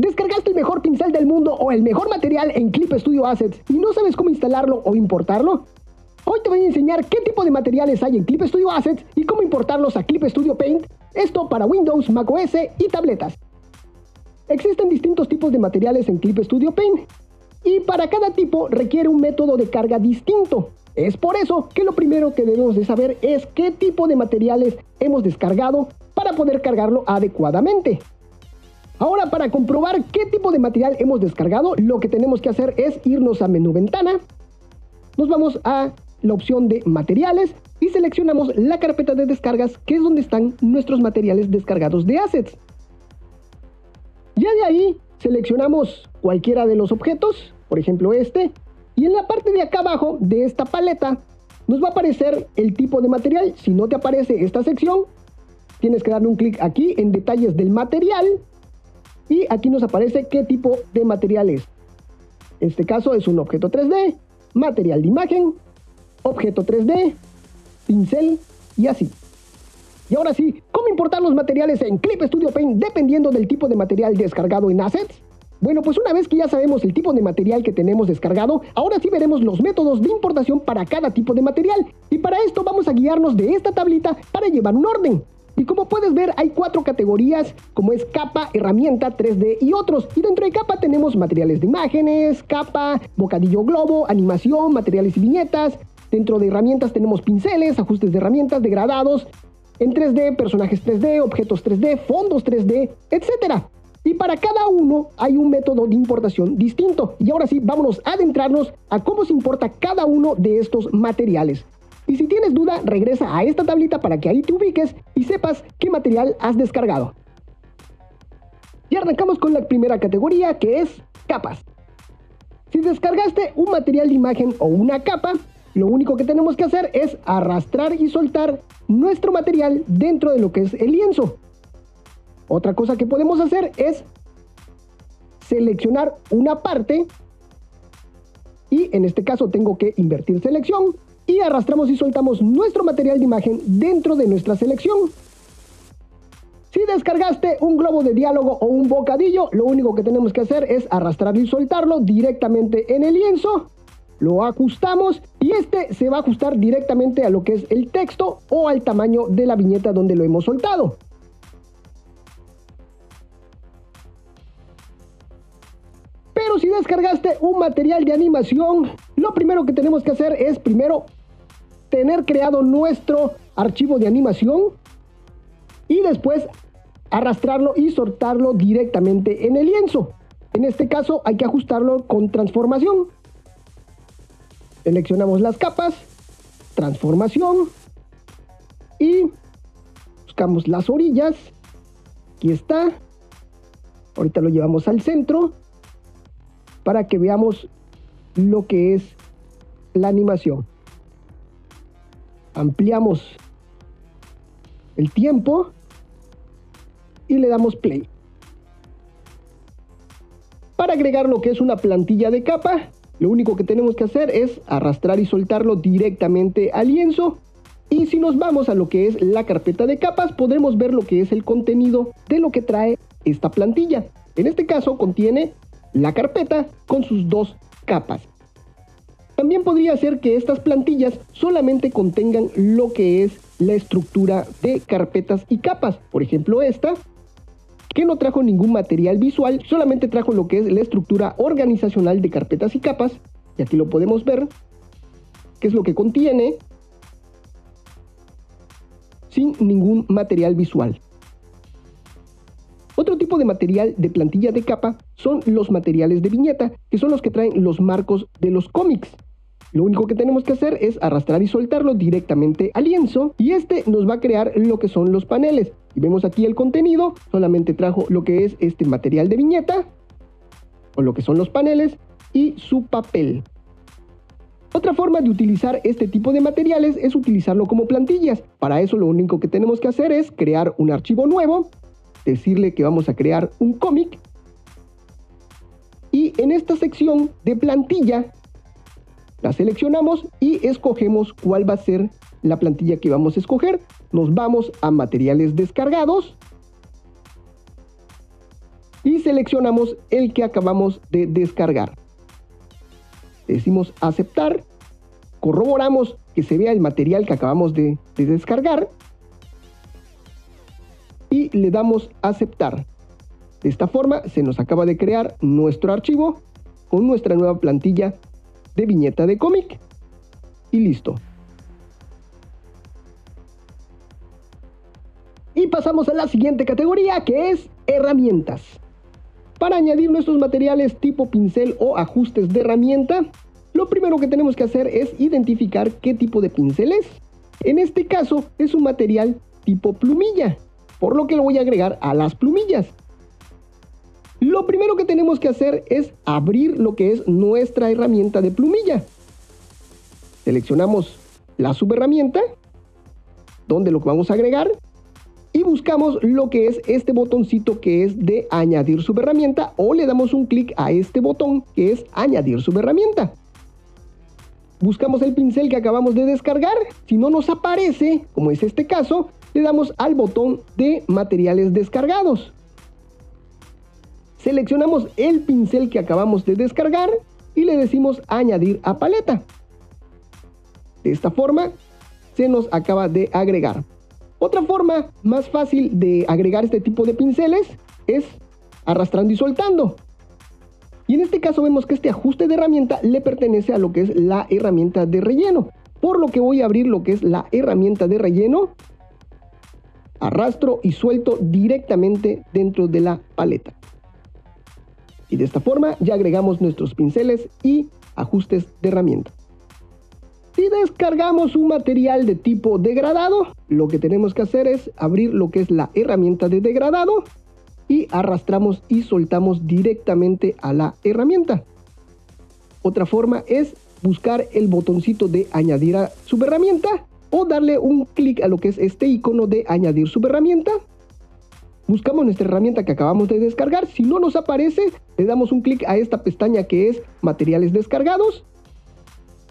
¿Descargaste el mejor pincel del mundo o el mejor material en Clip Studio Assets y no sabes cómo instalarlo o importarlo? Hoy te voy a enseñar qué tipo de materiales hay en Clip Studio Assets y cómo importarlos a Clip Studio Paint, esto para Windows, macOS y tabletas. Existen distintos tipos de materiales en Clip Studio Paint y para cada tipo requiere un método de carga distinto. Es por eso que lo primero que debemos de saber es qué tipo de materiales hemos descargado para poder cargarlo adecuadamente. Ahora, para comprobar qué tipo de material hemos descargado, lo que tenemos que hacer es irnos a menú ventana. Nos vamos a la opción de materiales y seleccionamos la carpeta de descargas, que es donde están nuestros materiales descargados de assets. Ya de ahí seleccionamos cualquiera de los objetos, por ejemplo este, y en la parte de acá abajo de esta paleta nos va a aparecer el tipo de material. Si no te aparece esta sección, tienes que darle un clic aquí en detalles del material y aquí nos aparece qué tipo de material es. Este caso es un objeto 3D, material de imagen, objeto 3D, pincel y así. Y ahora sí, ¿cómo importar los materiales en Clip Studio Paint dependiendo del tipo de material descargado en Assets? Bueno, pues una vez que ya sabemos el tipo de material que tenemos descargado, ahora sí veremos los métodos de importación para cada tipo de material. Y para esto vamos a guiarnos de esta tablita para llevar un orden. Y como puedes ver, hay cuatro categorías, como es capa, herramienta, 3D y otros. Y dentro de capa tenemos materiales de imágenes, capa, bocadillo globo, animación, materiales y viñetas. Dentro de herramientas tenemos pinceles, ajustes de herramientas, degradados. En 3D, personajes 3D, objetos 3D, fondos 3D, etc. Y para cada uno hay un método de importación distinto. Y ahora sí, vámonos a adentrarnos a cómo se importa cada uno de estos materiales. Y si tienes duda, regresa a esta tablita para que ahí te ubiques y sepas qué material has descargado. Y arrancamos con la primera categoría que es capas. Si descargaste un material de imagen o una capa, lo único que tenemos que hacer es arrastrar y soltar nuestro material dentro de lo que es el lienzo. Otra cosa que podemos hacer es seleccionar una parte y en este caso tengo que invertir selección y arrastramos y soltamos nuestro material de imagen dentro de nuestra selección. Si descargaste un globo de diálogo o un bocadillo, lo único que tenemos que hacer es arrastrar y soltarlo directamente en el lienzo. Lo ajustamos y este se va a ajustar directamente a lo que es el texto o al tamaño de la viñeta donde lo hemos soltado. Pero si descargaste un material de animación, lo primero que tenemos que hacer es primero tener creado nuestro archivo de animación y después arrastrarlo y soltarlo directamente en el lienzo. En este caso hay que ajustarlo con transformación. Seleccionamos las capas, transformación y buscamos las orillas. Aquí está. Ahorita lo llevamos al centro para que veamos lo que es la animación ampliamos el tiempo y le damos play. Para agregar lo que es una plantilla de capa, lo único que tenemos que hacer es arrastrar y soltarlo directamente al lienzo. Y si nos vamos a lo que es la carpeta de capas, podremos ver lo que es el contenido de lo que trae esta plantilla. En este caso contiene la carpeta con sus dos capas. También podría ser que estas plantillas solamente contengan lo que es la estructura de carpetas y capas. Por ejemplo, esta, que no trajo ningún material visual, solamente trajo lo que es la estructura organizacional de carpetas y capas. Y aquí lo podemos ver, que es lo que contiene sin ningún material visual. Otro tipo de material de plantilla de capa son los materiales de viñeta, que son los que traen los marcos de los cómics. Lo único que tenemos que hacer es arrastrar y soltarlo directamente al lienzo y este nos va a crear lo que son los paneles. Y vemos aquí el contenido, solamente trajo lo que es este material de viñeta o lo que son los paneles y su papel. Otra forma de utilizar este tipo de materiales es utilizarlo como plantillas. Para eso lo único que tenemos que hacer es crear un archivo nuevo, decirle que vamos a crear un cómic y en esta sección de plantilla la seleccionamos y escogemos cuál va a ser la plantilla que vamos a escoger. Nos vamos a materiales descargados. y seleccionamos el que acabamos de descargar. Decimos aceptar, corroboramos que se vea el material que acabamos de, de descargar y le damos aceptar. De esta forma se nos acaba de crear nuestro archivo con nuestra nueva plantilla de viñeta de cómic. Y listo. Y pasamos a la siguiente categoría que es herramientas. Para añadir nuestros materiales tipo pincel o ajustes de herramienta, lo primero que tenemos que hacer es identificar qué tipo de pincel es. En este caso es un material tipo plumilla, por lo que lo voy a agregar a las plumillas. Lo primero que tenemos que hacer es abrir lo que es nuestra herramienta de plumilla. Seleccionamos la subherramienta, donde lo vamos a agregar, y buscamos lo que es este botoncito que es de añadir subherramienta o le damos un clic a este botón que es añadir subherramienta. Buscamos el pincel que acabamos de descargar, si no nos aparece, como es este caso, le damos al botón de materiales descargados. Seleccionamos el pincel que acabamos de descargar y le decimos añadir a paleta. De esta forma se nos acaba de agregar. Otra forma más fácil de agregar este tipo de pinceles es arrastrando y soltando. Y en este caso vemos que este ajuste de herramienta le pertenece a lo que es la herramienta de relleno. Por lo que voy a abrir lo que es la herramienta de relleno. Arrastro y suelto directamente dentro de la paleta. Y de esta forma ya agregamos nuestros pinceles y ajustes de herramienta. Si descargamos un material de tipo degradado, lo que tenemos que hacer es abrir lo que es la herramienta de degradado y arrastramos y soltamos directamente a la herramienta. Otra forma es buscar el botoncito de añadir a subherramienta o darle un clic a lo que es este icono de añadir subherramienta buscamos nuestra herramienta que acabamos de descargar. Si no nos aparece, le damos un clic a esta pestaña que es materiales descargados.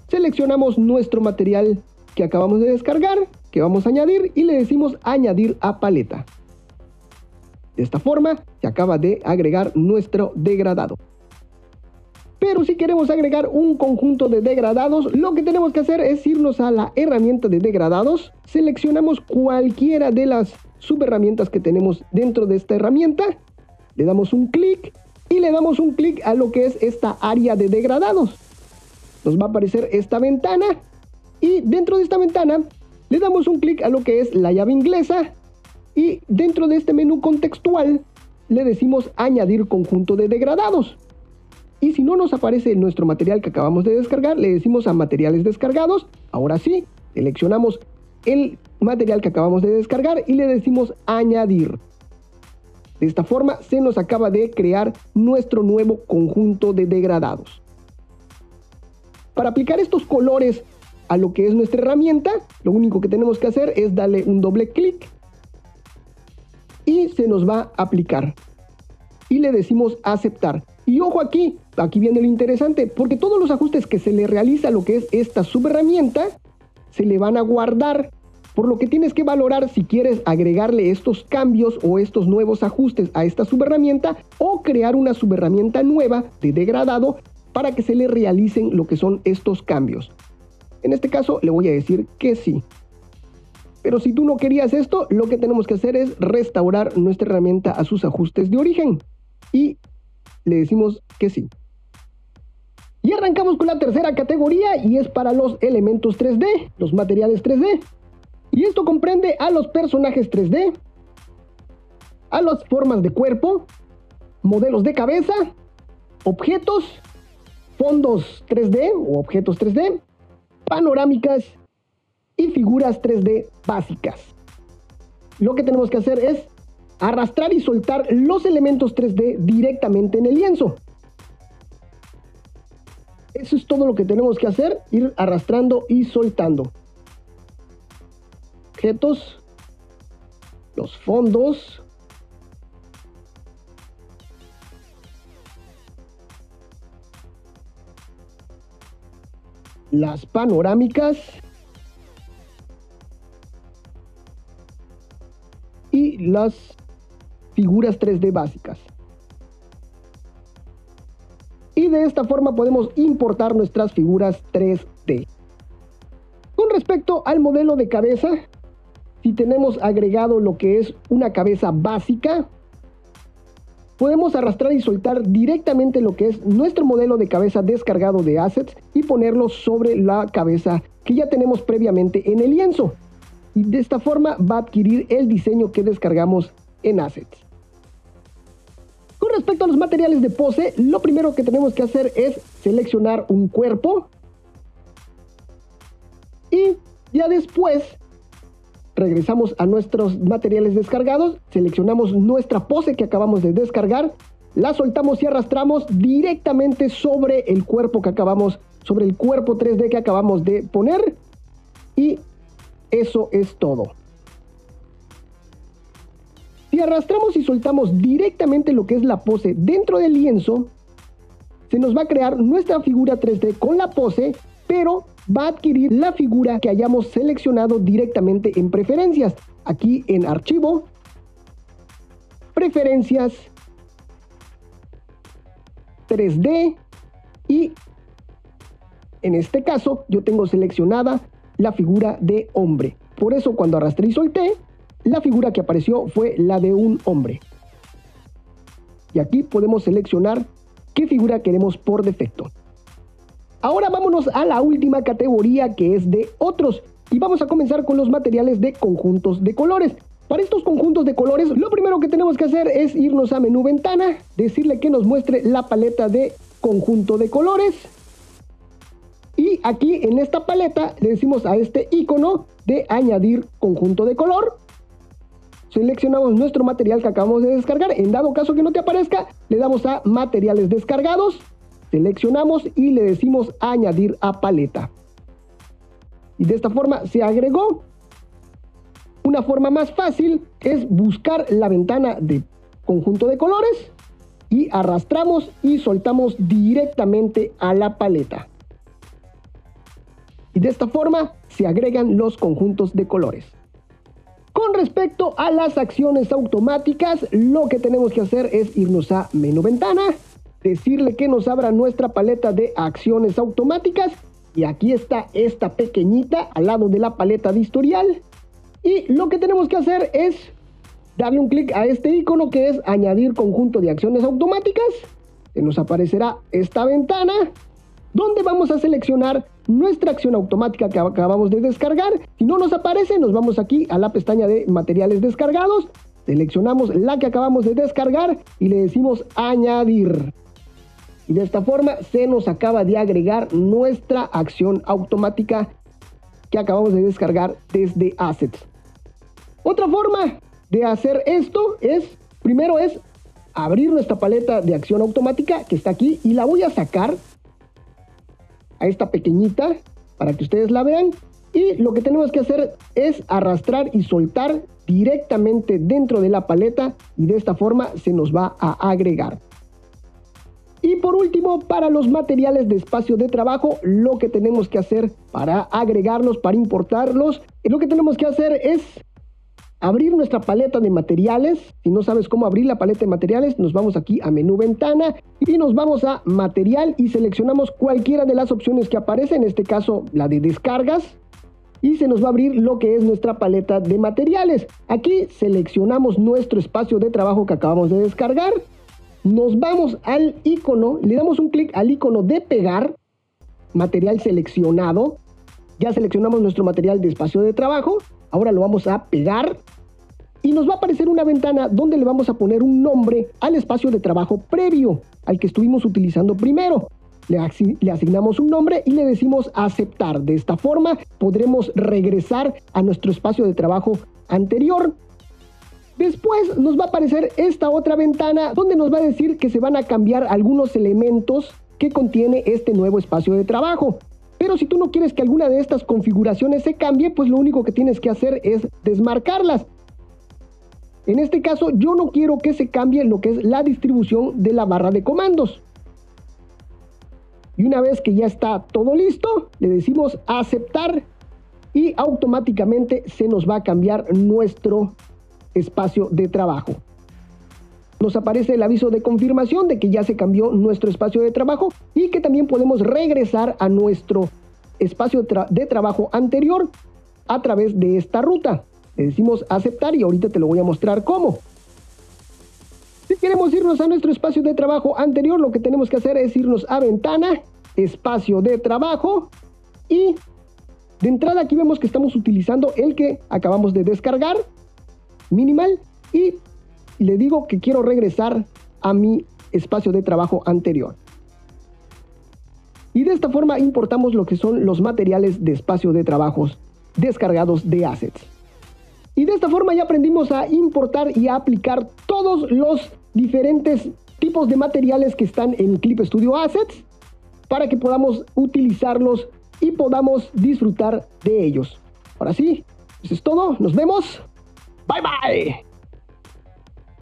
Seleccionamos nuestro material que acabamos de descargar, que vamos a añadir y le decimos añadir a paleta. De esta forma se acaba de agregar nuestro degradado. Pero si queremos agregar un conjunto de degradados, lo que tenemos que hacer es irnos a la herramienta de degradados, seleccionamos cualquiera de las subherramientas que tenemos dentro de esta herramienta, le damos un clic y le damos un clic a lo que es esta área de degradados. Nos va a aparecer esta ventana y dentro de esta ventana le damos un clic a lo que es la llave inglesa y dentro de este menú contextual le decimos añadir conjunto de degradados. Y si no nos aparece nuestro material que acabamos de descargar, le decimos a materiales descargados. Ahora sí, seleccionamos el material que acabamos de descargar y le decimos añadir. De esta forma se nos acaba de crear nuestro nuevo conjunto de degradados. Para aplicar estos colores a lo que es nuestra herramienta, lo único que tenemos que hacer es darle un doble clic y se nos va a aplicar. Y le decimos aceptar. Y ojo aquí, aquí viene lo interesante, porque todos los ajustes que se le realiza a lo que es esta subherramienta, se le van a guardar. Por lo que tienes que valorar si quieres agregarle estos cambios o estos nuevos ajustes a esta subherramienta o crear una subherramienta nueva de degradado para que se le realicen lo que son estos cambios. En este caso le voy a decir que sí. Pero si tú no querías esto, lo que tenemos que hacer es restaurar nuestra herramienta a sus ajustes de origen. Y le decimos que sí. Y arrancamos con la tercera categoría y es para los elementos 3D, los materiales 3D. Y esto comprende a los personajes 3D, a las formas de cuerpo, modelos de cabeza, objetos, fondos 3D o objetos 3D, panorámicas y figuras 3D básicas. Lo que tenemos que hacer es arrastrar y soltar los elementos 3D directamente en el lienzo. Eso es todo lo que tenemos que hacer, ir arrastrando y soltando. Objetos, los fondos, las panorámicas y las figuras 3D básicas. y de esta forma podemos importar nuestras figuras 3D. Con respecto al modelo de cabeza, si tenemos agregado lo que es una cabeza básica, podemos arrastrar y soltar directamente lo que es nuestro modelo de cabeza descargado de assets y ponerlo sobre la cabeza que ya tenemos previamente en el lienzo. Y de esta forma va a adquirir el diseño que descargamos en assets. Con respecto a los materiales de pose, lo primero que tenemos que hacer es seleccionar un cuerpo y ya después regresamos a nuestros materiales descargados, seleccionamos nuestra pose que acabamos de descargar, la soltamos y arrastramos directamente sobre el cuerpo que acabamos, sobre el cuerpo 3D que acabamos de poner y eso es todo. Si arrastramos y soltamos directamente lo que es la pose dentro del lienzo, se nos va a crear nuestra figura 3D con la pose, pero va a adquirir la figura que hayamos seleccionado directamente en preferencias. Aquí en archivo, preferencias, 3D y en este caso yo tengo seleccionada la figura de hombre. Por eso cuando arrastré y solté, la figura que apareció fue la de un hombre. Y aquí podemos seleccionar qué figura queremos por defecto. Ahora vámonos a la última categoría que es de otros y vamos a comenzar con los materiales de conjuntos de colores. Para estos conjuntos de colores, lo primero que tenemos que hacer es irnos a menú ventana, decirle que nos muestre la paleta de conjunto de colores. Y aquí en esta paleta le decimos a este icono de añadir conjunto de color. Seleccionamos nuestro material que acabamos de descargar. En dado caso que no te aparezca, le damos a materiales descargados Seleccionamos y le decimos añadir a paleta. Y de esta forma se agregó. Una forma más fácil es buscar la ventana de conjunto de colores y arrastramos y soltamos directamente a la paleta. Y de esta forma se agregan los conjuntos de colores. Con respecto a las acciones automáticas, lo que tenemos que hacer es irnos a menú ventana, decirle que nos abra nuestra paleta de acciones automáticas y aquí está esta pequeñita al lado de la paleta de historial y lo que tenemos que hacer es darle un clic a este icono que es añadir conjunto de acciones automáticas que nos aparecerá esta ventana donde vamos a seleccionar nuestra acción automática que acabamos de descargar. Si no nos aparece, nos vamos aquí a la pestaña de materiales descargados, seleccionamos la que acabamos de descargar y le decimos añadir. Y de esta forma se nos acaba de agregar nuestra acción automática que acabamos de descargar desde Assets. Otra forma de hacer esto es, primero es abrir nuestra paleta de acción automática que está aquí y la voy a sacar a esta pequeñita para que ustedes la vean. Y lo que tenemos que hacer es arrastrar y soltar directamente dentro de la paleta y de esta forma se nos va a agregar. Por último, para los materiales de espacio de trabajo, lo que tenemos que hacer para agregarlos, para importarlos, lo que tenemos que hacer es abrir nuestra paleta de materiales. Si no sabes cómo abrir la paleta de materiales, nos vamos aquí a menú ventana y nos vamos a material y seleccionamos cualquiera de las opciones que aparece, en este caso la de descargas. Y se nos va a abrir lo que es nuestra paleta de materiales. Aquí seleccionamos nuestro espacio de trabajo que acabamos de descargar nos vamos al icono, le damos un clic al icono de pegar, material seleccionado. Ya seleccionamos nuestro material de espacio de trabajo. Ahora lo vamos a pegar y nos va a aparecer una ventana donde le vamos a poner un nombre al espacio de trabajo previo, al que estuvimos utilizando primero. Le, le, asignamos un nombre y le decimos aceptar. De esta forma podremos regresar a nuestro espacio de trabajo anterior Después nos va a aparecer esta otra ventana donde nos va a decir que se van a cambiar algunos elementos que contiene este nuevo espacio de trabajo. Pero si tú no quieres que alguna de estas configuraciones se cambie, pues lo único que tienes que hacer es desmarcarlas. En este caso yo no quiero que se cambie lo que es la distribución de la barra de comandos. Y una vez que ya está todo listo, le decimos aceptar y automáticamente se nos va a cambiar nuestro espacio de trabajo. nos aparece el aviso de confirmación de que ya se cambió nuestro espacio de trabajo y que también podemos regresar a nuestro espacio de trabajo anterior a través de esta ruta. Le decimos aceptar y ahorita te lo voy a mostrar cómo. Si queremos irnos a nuestro espacio de trabajo anterior, lo que tenemos que hacer es irnos a ventana, espacio de trabajo y de entrada aquí vemos que estamos utilizando el que acabamos de descargar, minimal, y le digo que quiero regresar a mi espacio de trabajo anterior. Y de esta forma importamos lo que son los materiales de espacio de trabajos descargados de assets. Y de esta forma ya aprendimos a importar y a aplicar todos los diferentes tipos de materiales que están en Clip Studio Assets para que podamos utilizarlos y podamos disfrutar de ellos. Ahora sí, eso es todo. Nos vemos. Bye bye.